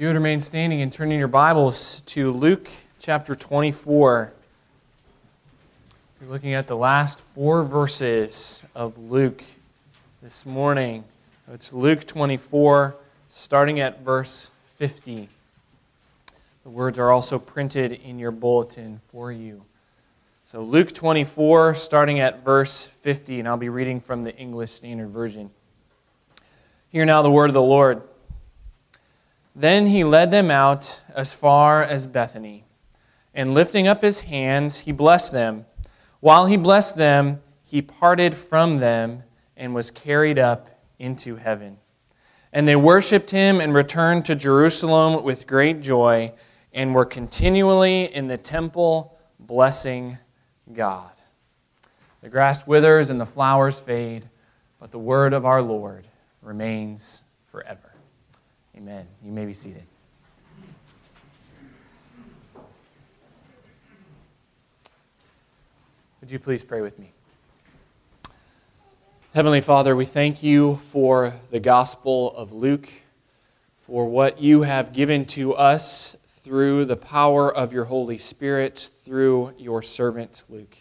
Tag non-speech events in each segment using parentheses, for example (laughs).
You would remain standing and turning your Bibles to Luke chapter 24, we're looking at the last four verses of Luke this morning. It's Luke 24, starting at verse 50. The words are also printed in your bulletin for you. So, Luke 24, starting at verse 50, and I'll be reading from the English Standard Version. Hear now the word of the Lord. Then he led them out as far as Bethany, and lifting up his hands, he blessed them. While he blessed them, he parted from them and was carried up into heaven. And they worshiped him and returned to Jerusalem with great joy and were continually in the temple blessing God. The grass withers and the flowers fade, but the word of our Lord remains forever. Amen. You may be seated. Would you please pray with me? Heavenly Father, we thank you for the Gospel of Luke, for what you have given to us through the power of your Holy Spirit, through your servant Luke.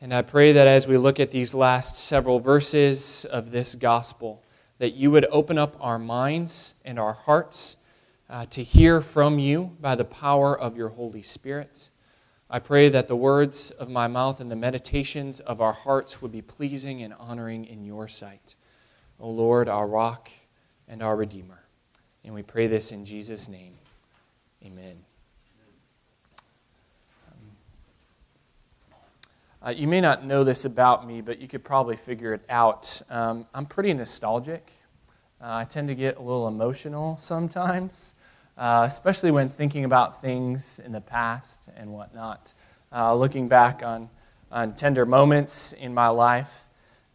And I pray that as we look at these last several verses of this Gospel, that you would open up our minds and our hearts uh, to hear from you by the power of your Holy Spirit. I pray that the words of my mouth and the meditations of our hearts would be pleasing and honoring in your sight. O Lord, our rock and our Redeemer. And we pray this in Jesus' name. Amen. Uh, you may not know this about me, but you could probably figure it out. Um, I'm pretty nostalgic. Uh, I tend to get a little emotional sometimes, uh, especially when thinking about things in the past and whatnot. Uh, looking back on, on tender moments in my life.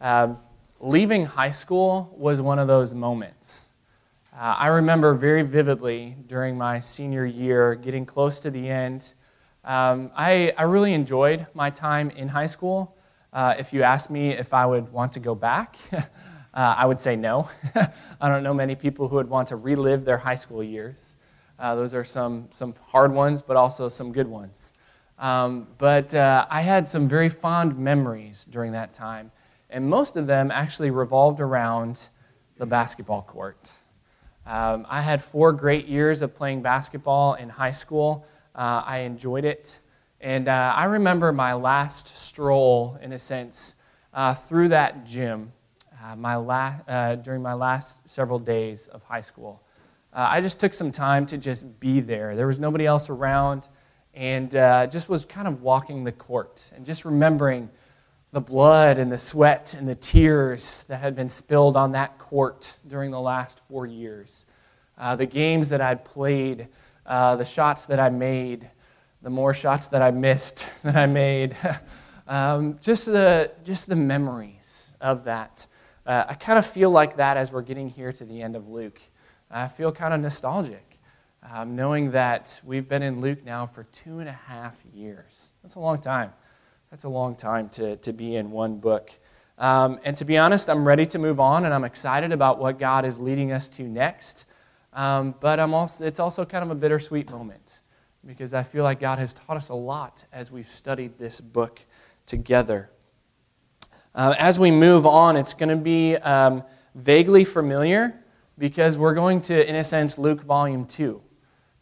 Um, leaving high school was one of those moments. Uh, I remember very vividly during my senior year, getting close to the end um, I, I really enjoyed my time in high school. Uh, if you asked me if I would want to go back, (laughs) uh, I would say no. (laughs) I don't know many people who would want to relive their high school years. Uh, those are some, some hard ones, but also some good ones. Um, but uh, I had some very fond memories during that time, and most of them actually revolved around the basketball court. Um, I had four great years of playing basketball in high school. Uh, I enjoyed it. And uh, I remember my last stroll, in a sense, uh, through that gym uh, my la- uh, during my last several days of high school. Uh, I just took some time to just be there. There was nobody else around, and just was kind of walking the court and just remembering the blood and the sweat and the tears that had been spilled on that court during the last four years. the games that I'd played uh, the shots that I made, the more shots that I missed (laughs) that I made, (laughs) um, just, the, just the memories of that. Uh, I kind of feel like that as we're getting here to the end of Luke. I feel kind of nostalgic, um, knowing that we've been in Luke now for two and a half years. That's a long time. That's a long time to, to be in one book. Um, and to be honest, I'm ready to move on, and I'm excited about what God is leading us to next. Um, but I'm also, it's also kind of a bittersweet moment because I feel like God has taught us a lot as we've studied this book together. Uh, as we move on, it's going to be um, vaguely familiar because we're going to, in a sense, Luke volume 2.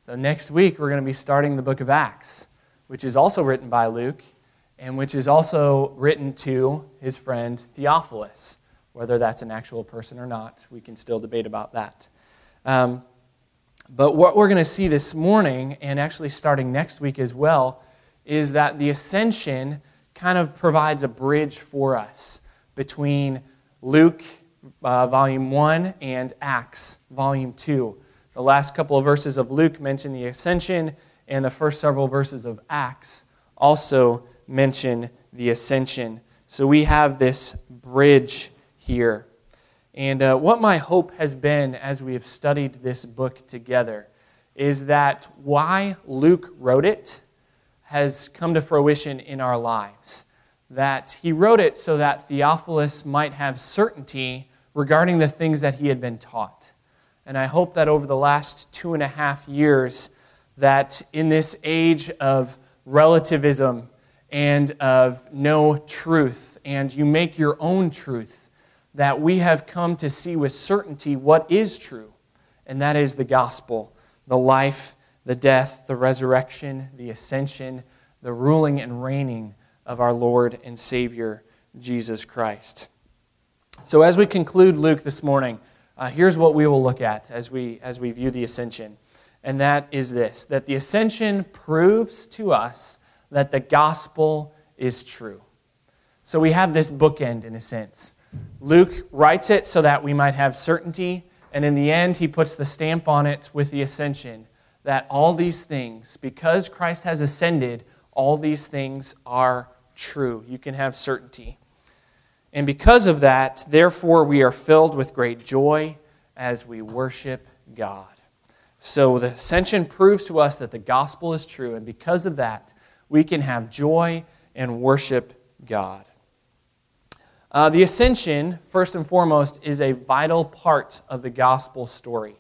So next week, we're going to be starting the book of Acts, which is also written by Luke and which is also written to his friend Theophilus. Whether that's an actual person or not, we can still debate about that. Um, but what we're going to see this morning, and actually starting next week as well, is that the ascension kind of provides a bridge for us between Luke uh, volume 1 and Acts volume 2. The last couple of verses of Luke mention the ascension, and the first several verses of Acts also mention the ascension. So we have this bridge here. And uh, what my hope has been as we have studied this book together is that why Luke wrote it has come to fruition in our lives. That he wrote it so that Theophilus might have certainty regarding the things that he had been taught. And I hope that over the last two and a half years, that in this age of relativism and of no truth, and you make your own truth, that we have come to see with certainty what is true, and that is the gospel, the life, the death, the resurrection, the ascension, the ruling and reigning of our Lord and Savior, Jesus Christ. So, as we conclude Luke this morning, uh, here's what we will look at as we, as we view the ascension. And that is this that the ascension proves to us that the gospel is true. So, we have this bookend in a sense. Luke writes it so that we might have certainty, and in the end, he puts the stamp on it with the ascension that all these things, because Christ has ascended, all these things are true. You can have certainty. And because of that, therefore, we are filled with great joy as we worship God. So the ascension proves to us that the gospel is true, and because of that, we can have joy and worship God. Uh, the ascension, first and foremost, is a vital part of the gospel story.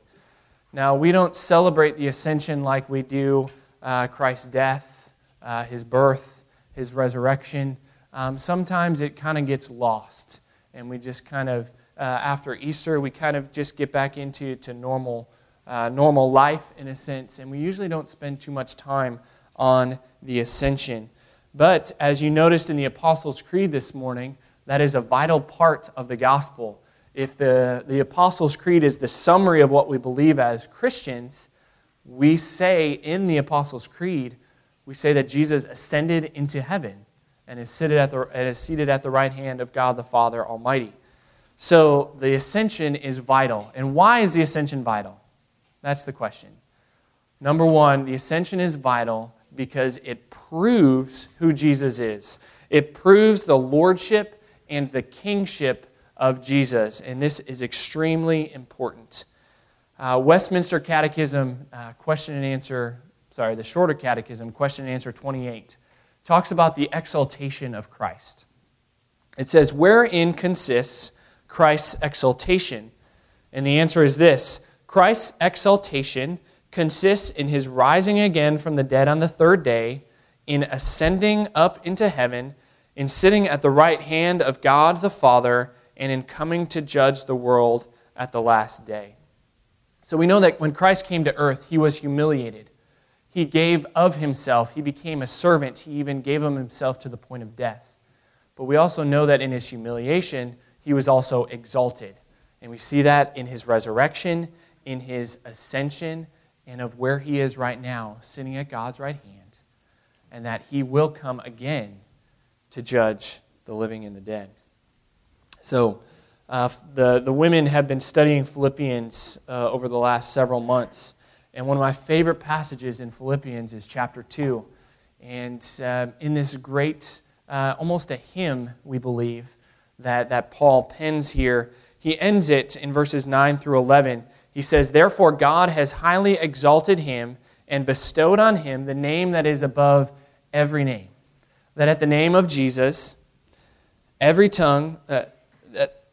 Now, we don't celebrate the ascension like we do uh, Christ's death, uh, his birth, his resurrection. Um, sometimes it kind of gets lost, and we just kind of, uh, after Easter, we kind of just get back into to normal, uh, normal life in a sense, and we usually don't spend too much time on the ascension. But as you noticed in the Apostles' Creed this morning, that is a vital part of the gospel if the, the Apostles' Creed is the summary of what we believe as Christians, we say in the Apostles' Creed, we say that Jesus ascended into heaven and is seated at the, and is seated at the right hand of God the Father Almighty. So the ascension is vital. And why is the ascension vital? That's the question. Number one, the ascension is vital because it proves who Jesus is. It proves the lordship and the kingship of Jesus, and this is extremely important. Uh, Westminster Catechism, uh, question and answer, sorry, the shorter catechism, question and answer 28, talks about the exaltation of Christ. It says, Wherein consists Christ's exaltation? And the answer is this Christ's exaltation consists in his rising again from the dead on the third day, in ascending up into heaven, in sitting at the right hand of God the Father and in coming to judge the world at the last day. So we know that when Christ came to earth, he was humiliated. He gave of himself, he became a servant, he even gave of himself to the point of death. But we also know that in his humiliation, he was also exalted. And we see that in his resurrection, in his ascension, and of where he is right now, sitting at God's right hand, and that he will come again to judge the living and the dead. So, uh, the, the women have been studying Philippians uh, over the last several months. And one of my favorite passages in Philippians is chapter 2. And uh, in this great, uh, almost a hymn, we believe, that, that Paul pens here, he ends it in verses 9 through 11. He says, Therefore, God has highly exalted him and bestowed on him the name that is above every name. That at the name of Jesus, every tongue, uh,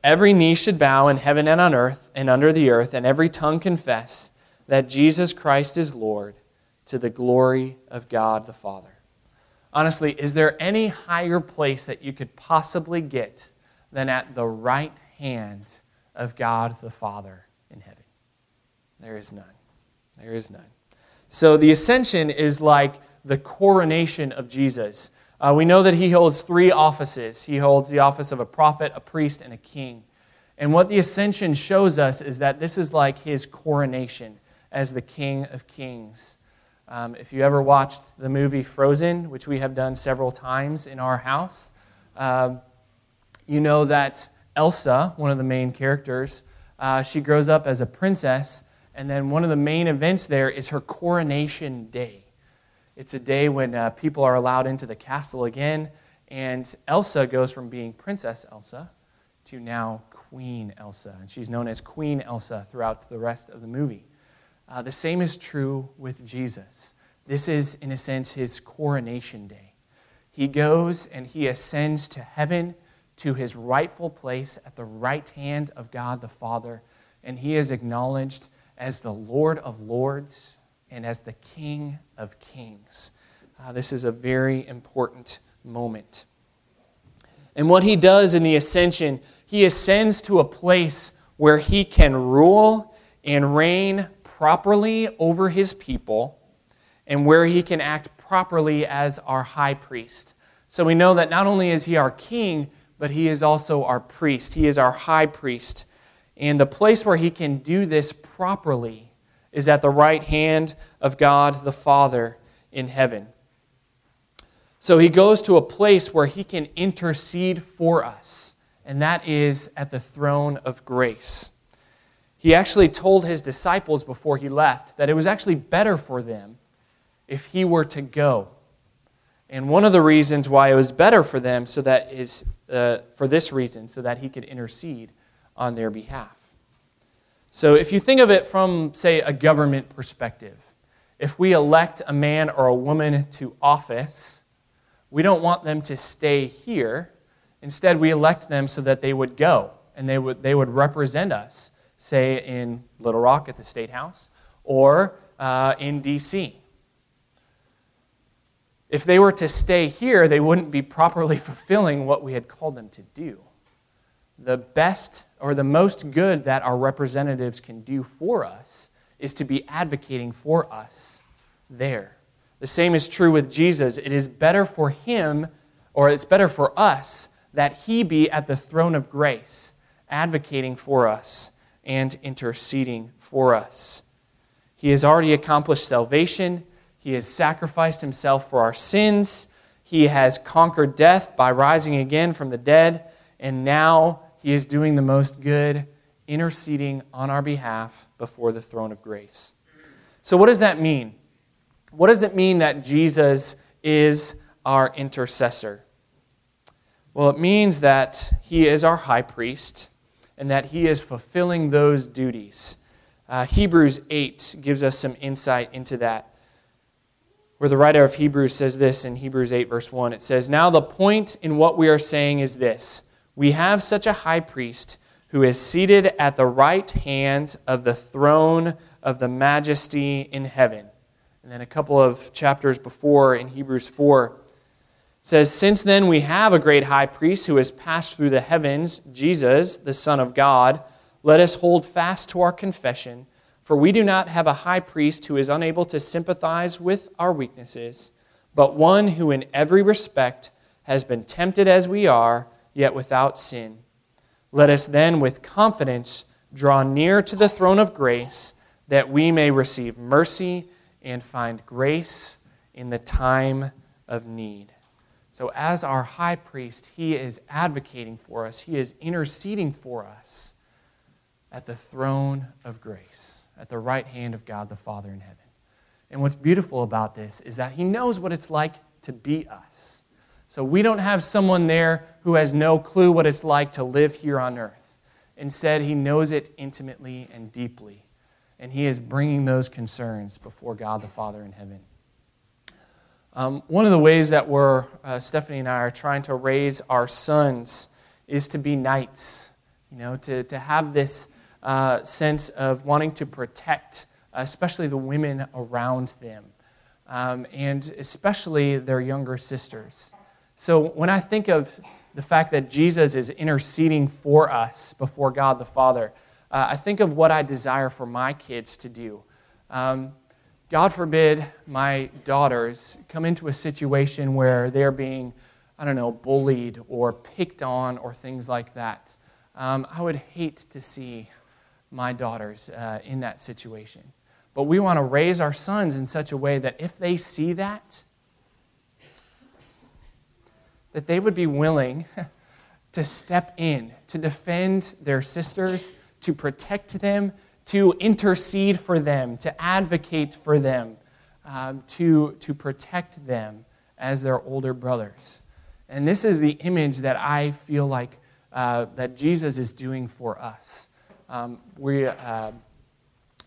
Every knee should bow in heaven and on earth and under the earth, and every tongue confess that Jesus Christ is Lord to the glory of God the Father. Honestly, is there any higher place that you could possibly get than at the right hand of God the Father in heaven? There is none. There is none. So the ascension is like the coronation of Jesus. Uh, we know that he holds three offices he holds the office of a prophet, a priest, and a king. And what the ascension shows us is that this is like his coronation as the King of Kings. Um, if you ever watched the movie Frozen, which we have done several times in our house, uh, you know that Elsa, one of the main characters, uh, she grows up as a princess, and then one of the main events there is her coronation day. It's a day when uh, people are allowed into the castle again, and Elsa goes from being Princess Elsa to now Queen Elsa. And she's known as Queen Elsa throughout the rest of the movie. Uh, the same is true with Jesus. This is, in a sense, his coronation day. He goes and he ascends to heaven to his rightful place at the right hand of God the Father, and he is acknowledged as the Lord of Lords and as the King of Kings. Uh, this is a very important moment. And what he does in the ascension, he ascends to a place where he can rule and reign properly over his people and where he can act properly as our high priest. So we know that not only is he our king, but he is also our priest. He is our high priest. And the place where he can do this properly is at the right hand of God the Father in heaven. So he goes to a place where he can intercede for us, and that is at the throne of grace. He actually told his disciples before he left that it was actually better for them if he were to go. And one of the reasons why it was better for them, so that is uh, for this reason, so that he could intercede on their behalf. So if you think of it from, say, a government perspective, if we elect a man or a woman to office, we don't want them to stay here. Instead, we elect them so that they would go and they would, they would represent us, say in Little Rock at the State House or uh, in D.C. If they were to stay here, they wouldn't be properly (laughs) fulfilling what we had called them to do. The best or the most good that our representatives can do for us is to be advocating for us there. The same is true with Jesus. It is better for him, or it's better for us, that he be at the throne of grace, advocating for us and interceding for us. He has already accomplished salvation. He has sacrificed himself for our sins. He has conquered death by rising again from the dead. And now he is doing the most good, interceding on our behalf before the throne of grace. So, what does that mean? What does it mean that Jesus is our intercessor? Well, it means that he is our high priest and that he is fulfilling those duties. Uh, Hebrews 8 gives us some insight into that. Where the writer of Hebrews says this in Hebrews 8, verse 1 it says, Now the point in what we are saying is this we have such a high priest who is seated at the right hand of the throne of the majesty in heaven and then a couple of chapters before in Hebrews 4 says, Since then we have a great high priest who has passed through the heavens, Jesus, the Son of God, let us hold fast to our confession. For we do not have a high priest who is unable to sympathize with our weaknesses, but one who in every respect has been tempted as we are, yet without sin. Let us then with confidence draw near to the throne of grace that we may receive mercy and find grace in the time of need. So, as our high priest, he is advocating for us, he is interceding for us at the throne of grace, at the right hand of God the Father in heaven. And what's beautiful about this is that he knows what it's like to be us. So, we don't have someone there who has no clue what it's like to live here on earth. Instead, he knows it intimately and deeply and he is bringing those concerns before God the Father in heaven. Um, one of the ways that we're, uh, Stephanie and I are trying to raise our sons is to be knights, you know, to, to have this uh, sense of wanting to protect, especially the women around them, um, and especially their younger sisters. So when I think of the fact that Jesus is interceding for us before God the Father, uh, I think of what I desire for my kids to do. Um, God forbid my daughters come into a situation where they're being, I don't know, bullied or picked on or things like that. Um, I would hate to see my daughters uh, in that situation. But we want to raise our sons in such a way that if they see that, that they would be willing (laughs) to step in, to defend their sisters, to protect them, to intercede for them, to advocate for them, um, to, to protect them as their older brothers. And this is the image that I feel like uh, that Jesus is doing for us. Um, we, uh,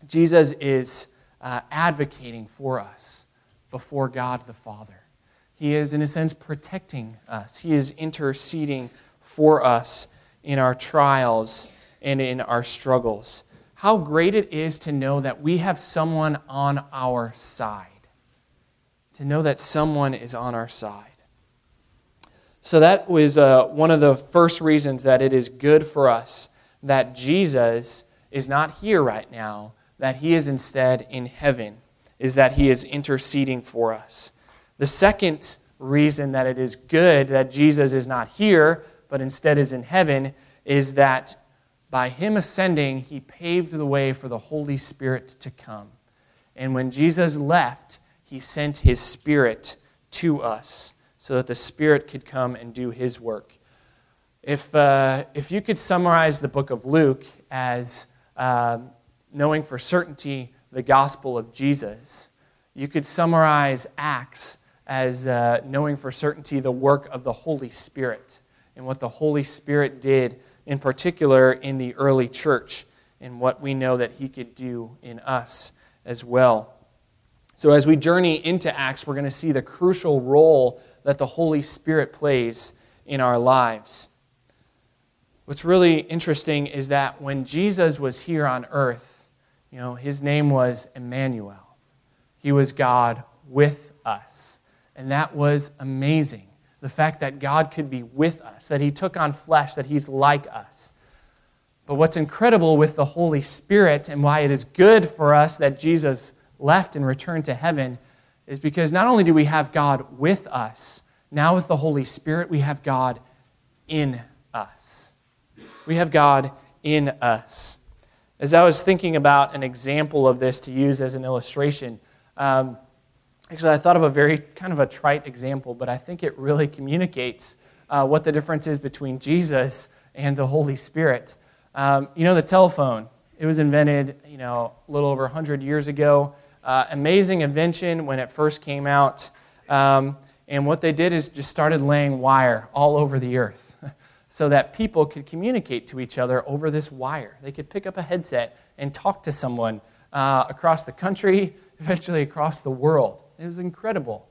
Jesus is uh, advocating for us before God the Father. He is, in a sense, protecting us. He is interceding for us in our trials and in our struggles. how great it is to know that we have someone on our side. To know that someone is on our side. So, that was uh, one of the first reasons that it is good for us that Jesus is not here right now, that he is instead in heaven, is that he is interceding for us. The second reason that it is good that Jesus is not here, but instead is in heaven, is that by him ascending, he paved the way for the Holy Spirit to come. And when Jesus left, he sent his Spirit to us so that the Spirit could come and do his work. If, uh, if you could summarize the book of Luke as uh, knowing for certainty the gospel of Jesus, you could summarize Acts as uh, knowing for certainty the work of the Holy Spirit and what the Holy Spirit did, in particular in the early church, and what we know that He could do in us as well. So, as we journey into Acts, we're going to see the crucial role that the Holy Spirit plays in our lives. What's really interesting is that when Jesus was here on earth, you know, his name was Emmanuel. He was God with us. And that was amazing. The fact that God could be with us, that He took on flesh, that He's like us. But what's incredible with the Holy Spirit and why it is good for us that Jesus left and returned to heaven is because not only do we have God with us, now with the Holy Spirit, we have God in us. We have God in us. As I was thinking about an example of this to use as an illustration, um, Actually, I thought of a very kind of a trite example, but I think it really communicates uh, what the difference is between Jesus and the Holy Spirit. Um, you know, the telephone, it was invented, you know, a little over 100 years ago. Uh, amazing invention when it first came out. Um, and what they did is just started laying wire all over the earth (laughs) so that people could communicate to each other over this wire. They could pick up a headset and talk to someone uh, across the country, (laughs) eventually across the world. It was incredible.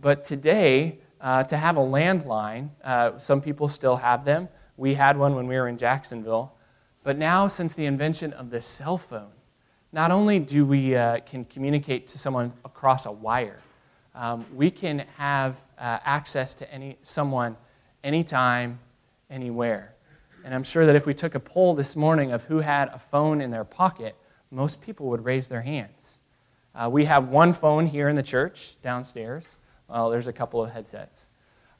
But today, uh, to have a landline, uh, some people still have them. We had one when we were in Jacksonville. But now, since the invention of the cell phone, not only do we uh, can communicate to someone across a wire, um, we can have uh, access to any someone anytime, anywhere. And I'm sure that if we took a poll this morning of who had a phone in their pocket, most people would raise their hands. Uh, we have one phone here in the church downstairs. Well, there's a couple of headsets.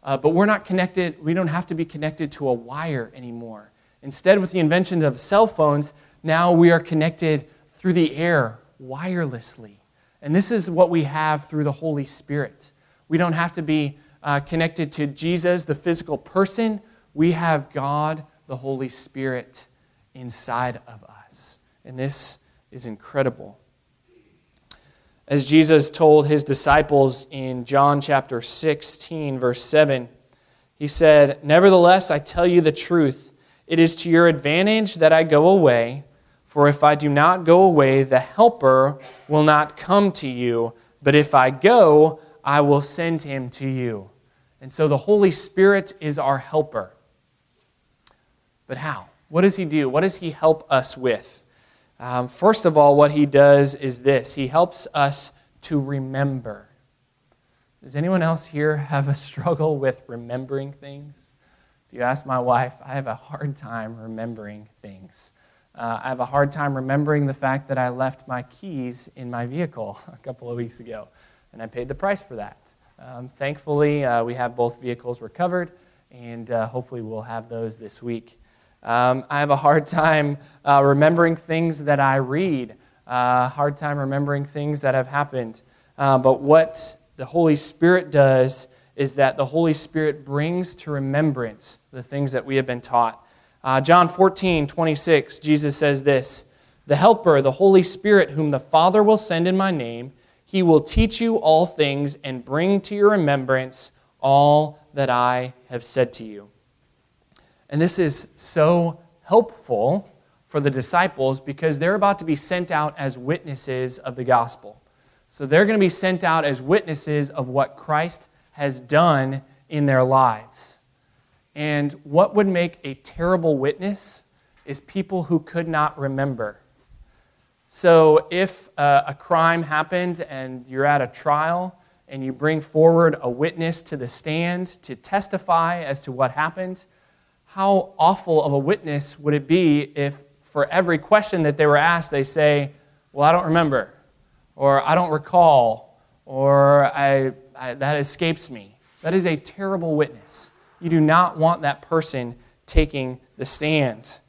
Uh, but we're not connected, we don't have to be connected to a wire anymore. Instead, with the invention of cell phones, now we are connected through the air wirelessly. And this is what we have through the Holy Spirit. We don't have to be uh, connected to Jesus, the physical person. We have God, the Holy Spirit, inside of us. And this is incredible. As Jesus told his disciples in John chapter 16, verse 7, he said, Nevertheless, I tell you the truth. It is to your advantage that I go away, for if I do not go away, the Helper will not come to you. But if I go, I will send him to you. And so the Holy Spirit is our helper. But how? What does he do? What does he help us with? Um, first of all, what he does is this he helps us to remember. Does anyone else here have a (laughs) struggle with remembering things? If you ask my wife, I have a hard time remembering things. Uh, I have a hard time remembering the fact that I left my keys in my vehicle (laughs) a couple of weeks ago, and I paid the price for that. Um, thankfully, uh, we have both vehicles recovered, and uh, hopefully, we'll have those this week. Um, I have a hard time uh, remembering things that I read, uh, hard time remembering things that have happened. Uh, but what the Holy Spirit does is that the Holy Spirit brings to remembrance the things that we have been taught. Uh, John 14, 26, Jesus says this The Helper, the Holy Spirit, whom the Father will send in my name, he will teach you all things and bring to your remembrance all that I have said to you. And this is so helpful for the disciples because they're about to be sent out as witnesses of the gospel. So they're going to be sent out as witnesses of what Christ has done in their lives. And what would make a terrible witness is people who could not remember So if uh, a crime happened and you're at a trial and you bring forward a witness to the stand to testify as to what happened, how awful of a witness would it be if for every question that they were asked, they say, Well, I don't remember, or I don't recall, or I, I, that escapes me. That is a terrible witness. You do not want that person taking the stand.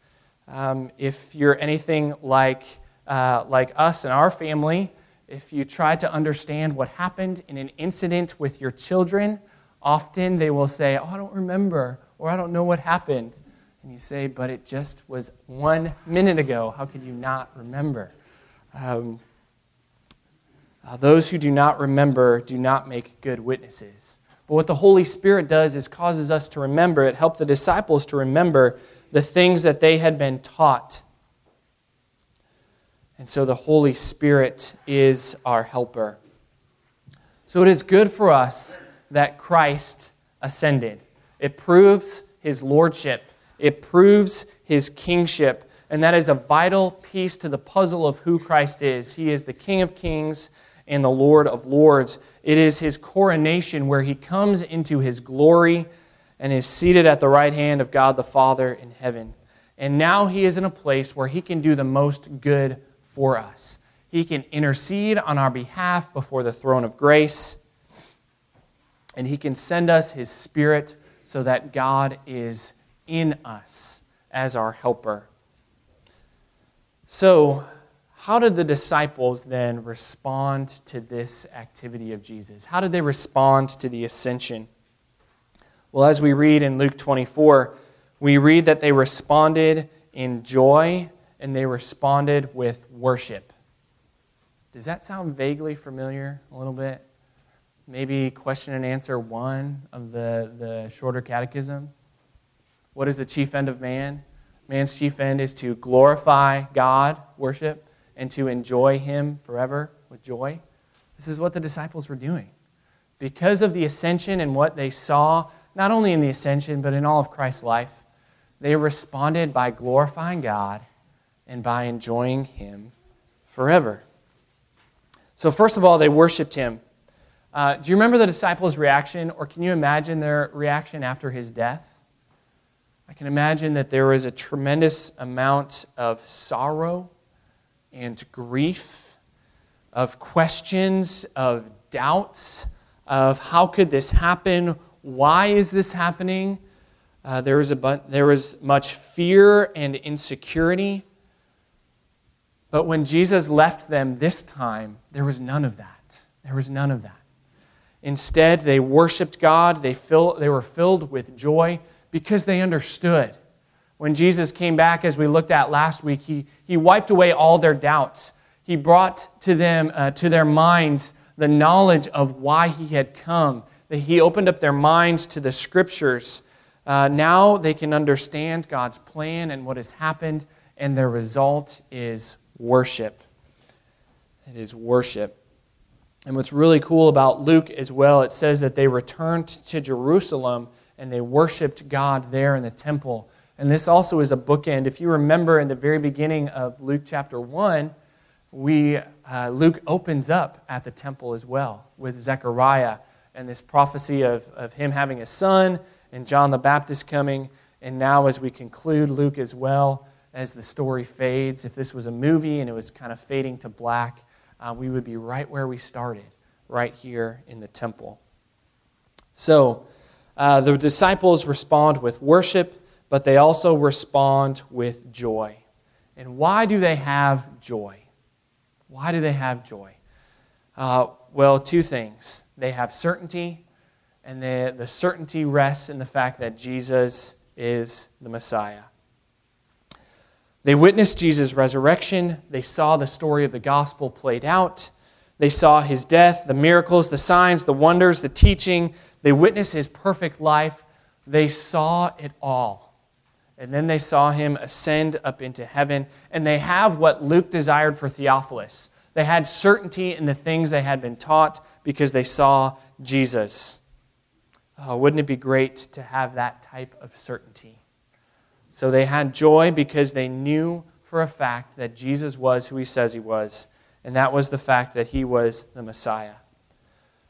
Um, if you're anything like, uh, like us and our family, if you try to understand what happened in an incident with your children, often they will say, Oh, I don't remember, or I don't know what happened. And you say, But it just was one minute ago. How could you not remember? Um, uh, those who do not remember do not make good witnesses. But what the Holy Spirit does is causes us to remember. It helped the disciples to remember the things that they had been taught. And so the Holy Spirit is our helper. So it is good for us that Christ ascended. It proves his lordship, it proves his kingship. And that is a vital piece to the puzzle of who Christ is. He is the King of kings and the Lord of lords. It is his coronation where he comes into his glory and is seated at the right hand of God the Father in heaven. And now he is in a place where he can do the most good for us. He can intercede on our behalf before the throne of grace, and he can send us his Spirit so that God is in us as our helper. So, how did the disciples then respond to this activity of Jesus? How did they respond to the ascension? Well, as we read in Luke 24, we read that they responded in joy and they responded with worship. Does that sound vaguely familiar a little bit? Maybe question and answer one of the, the shorter catechism. What is the chief end of man? Man's chief end is to glorify God, worship, and to enjoy Him forever with joy. This is what the disciples were doing. Because of the ascension and what they saw, not only in the ascension, but in all of Christ's life, they responded by glorifying God and by enjoying Him forever. So, first of all, they worshiped Him. Uh, do you remember the disciples' reaction, or can you imagine their reaction after His death? I can imagine that there was a tremendous amount of sorrow and grief, of questions, of doubts, of how could this happen? Why is this happening? Uh, there, was a there was much fear and insecurity. But when Jesus left them this time, there was none of that. There was none of that. Instead, they worshiped God. They, fill, they were filled with joy because they understood. When Jesus came back, as we looked at last week, he, he wiped away all their doubts. He brought to them, uh, to their minds, the knowledge of why he had come. That he opened up their minds to the scriptures. Uh, now they can understand God's plan and what has happened, and their result is worship. It is worship. And what's really cool about Luke as well, it says that they returned to Jerusalem and they worshiped God there in the temple. And this also is a bookend. If you remember in the very beginning of Luke chapter 1, we, uh, Luke opens up at the temple as well with Zechariah and this prophecy of, of him having a son and John the Baptist coming. And now, as we conclude Luke as well, as the story fades, if this was a movie and it was kind of fading to black, uh, we would be right where we started, right here in the temple. So, uh, the disciples respond with worship, but they also respond with joy. And why do they have joy? Why do they have joy? Uh, well, two things. They have certainty, and they, the certainty rests in the fact that Jesus is the Messiah. They witnessed Jesus' resurrection. They saw the story of the gospel played out. They saw his death, the miracles, the signs, the wonders, the teaching, they witnessed his perfect life. They saw it all. And then they saw him ascend up into heaven. And they have what Luke desired for Theophilus. They had certainty in the things they had been taught because they saw Jesus. Oh, wouldn't it be great to have that type of certainty? So they had joy because they knew for a fact that Jesus was who he says he was, and that was the fact that he was the Messiah.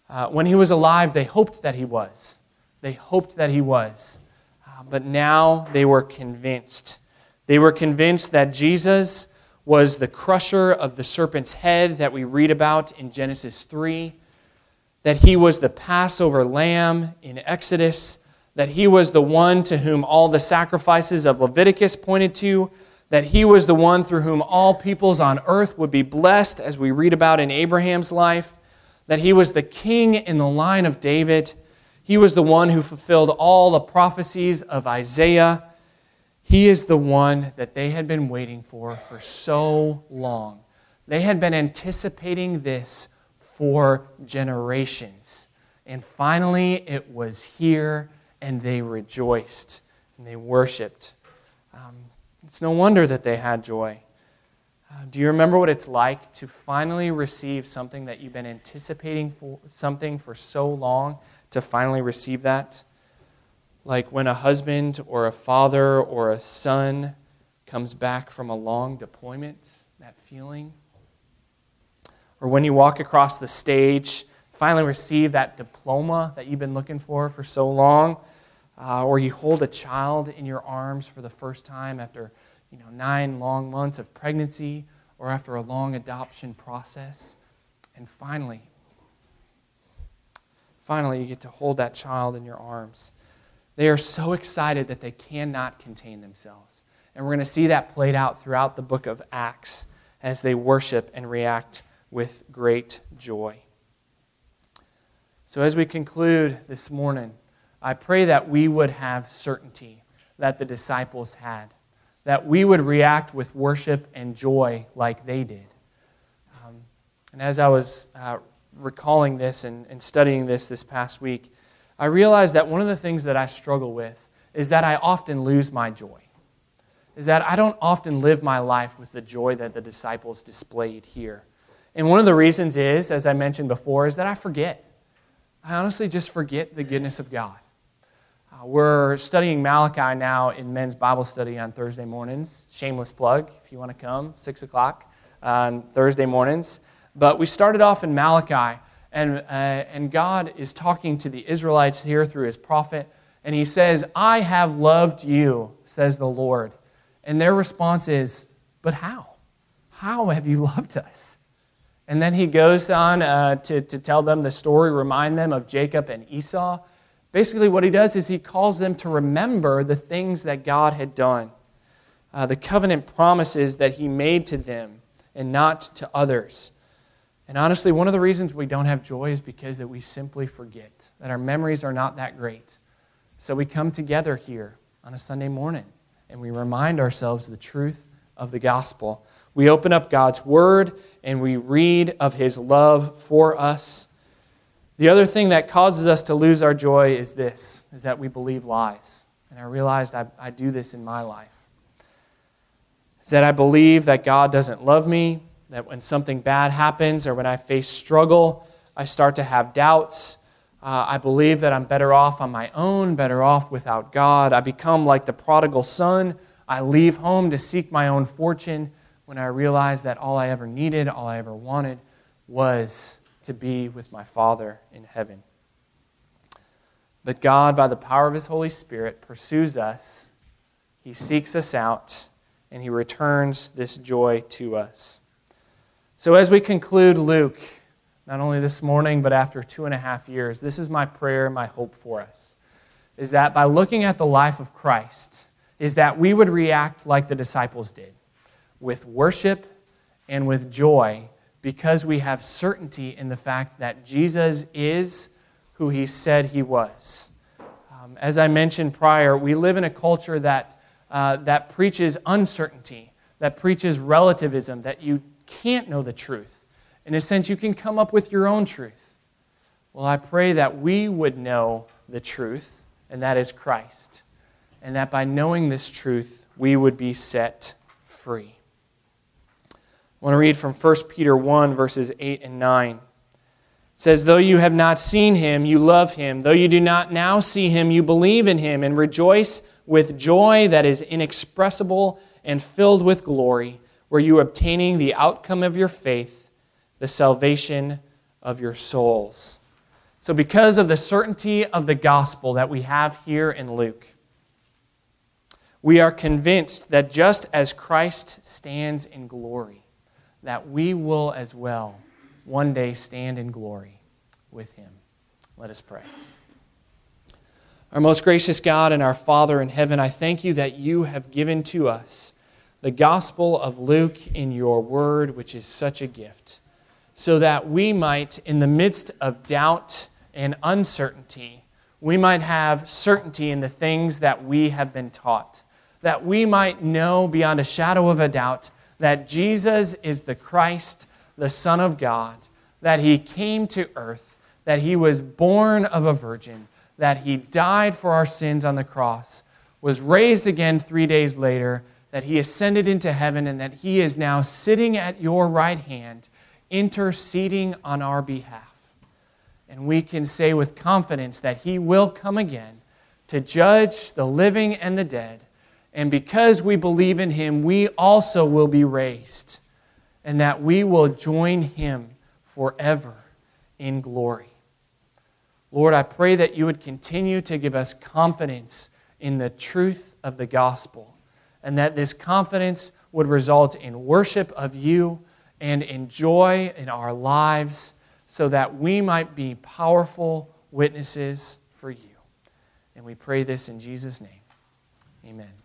Uh, when he was alive, they hoped that he was. They hoped that he was. Uh, but now they were convinced. They were convinced that Jesus was the crusher of the serpent's head that we read about in Genesis 3, that he was the Passover lamb in Exodus, that he was the one to whom all the sacrifices of Leviticus pointed to, that he was the one through whom all peoples on earth would be blessed, as we read about in Abraham's life, that he was the king in the line of David. He was the one who fulfilled all the prophecies of Isaiah. He is the one that they had been waiting for for so long. They had been anticipating this for generations. And finally, it was here, and they rejoiced and they worshiped. Um, it's no wonder that they had joy. Uh, do you remember what it's like to finally receive something that you've been anticipating for something for so long to finally receive that? Like when a husband or a father or a son comes back from a long deployment, that feeling. Or when you walk across the stage, finally receive that diploma that you've been looking for for so long. Uh, or you hold a child in your arms for the first time after you know, nine long months of pregnancy or after a long adoption process. And finally, finally, you get to hold that child in your arms. They are so excited that they cannot contain themselves. And we're going to see that played out throughout the book of Acts as they worship and react with great joy. So, as we conclude this morning, I pray that we would have certainty that the disciples had, that we would react with worship and joy like they did. Um, and as I was uh, recalling this and, and studying this this past week, I realized that one of the things that I struggle with is that I often lose my joy. Is that I don't often live my life with the joy that the disciples displayed here. And one of the reasons is, as I mentioned before, is that I forget. I honestly just forget the goodness of God. Uh, we're studying Malachi now in men's Bible study on Thursday mornings. Shameless plug if you want to come, 6 o'clock on Thursday mornings. But we started off in Malachi and, uh, and God is talking to the Israelites here through his prophet. And he says, I have loved you, says the Lord. And their response is, But how? How have you loved us? And then he goes on uh, to, to tell them the story, remind them of Jacob and Esau. Basically, what he does is he calls them to remember the things that God had done, uh, the covenant promises that he made to them and not to others. And honestly, one of the reasons we don't have joy is because that we simply forget, that our memories are not that great. So we come together here on a Sunday morning and we remind ourselves the truth of the gospel. We open up God's word and we read of his love for us. The other thing that causes us to lose our joy is this, is that we believe lies. And I realized I, I do this in my life. Is that I believe that God doesn't love me, that when something bad happens or when I face struggle, I start to have doubts. Uh, I believe that I'm better off on my own, better off without God. I become like the prodigal son. I leave home to seek my own fortune when I realize that all I ever needed, all I ever wanted, was to be with my Father in heaven. But God, by the power of His Holy Spirit, pursues us, He seeks us out, and He returns this joy to us. So, as we conclude Luke, not only this morning, but after two and a half years, this is my prayer, my hope for us, is that by looking at the life of Christ, is that we would react like the disciples did, with worship and with joy, because we have certainty in the fact that Jesus is who he said he was. Um, as I mentioned prior, we live in a culture that, uh, that preaches uncertainty, that preaches relativism, that you can't know the truth. In a sense, you can come up with your own truth. Well, I pray that we would know the truth, and that is Christ. And that by knowing this truth, we would be set free. I want to read from 1 Peter 1, verses 8 and 9. It says, Though you have not seen him, you love him. Though you do not now see him, you believe in him and rejoice with joy that is inexpressible and filled with glory, where you are obtaining the outcome of your faith, the salvation of your souls. So, because of the certainty of the gospel that we have here in Luke, we are convinced that just as Christ stands in glory, that we will as well one day stand in glory with him. Let us pray. Our most gracious God and our Father in heaven, I thank you that you have given to us the gospel of Luke in your word, which is such a gift, so that we might, in the midst of doubt and uncertainty, we might have certainty in the things that we have been taught that we might know beyond a shadow of a doubt that Jesus is the Christ, the Son of God, that he came to earth, that he was born of a virgin, that he died for our sins on the cross, was raised again three days later, that he ascended into heaven, and that he is now sitting at your right hand, interceding on our behalf. And we can say with confidence that he will come again to judge the living and the dead and because we believe in him, we also will be raised, and that we will join him forever in glory. Lord, I pray that you would continue to give us confidence in the truth of the gospel, and that this confidence would result in worship of you and in joy in our lives, so that we might be powerful witnesses for you. And we pray this in Jesus' name. Amen.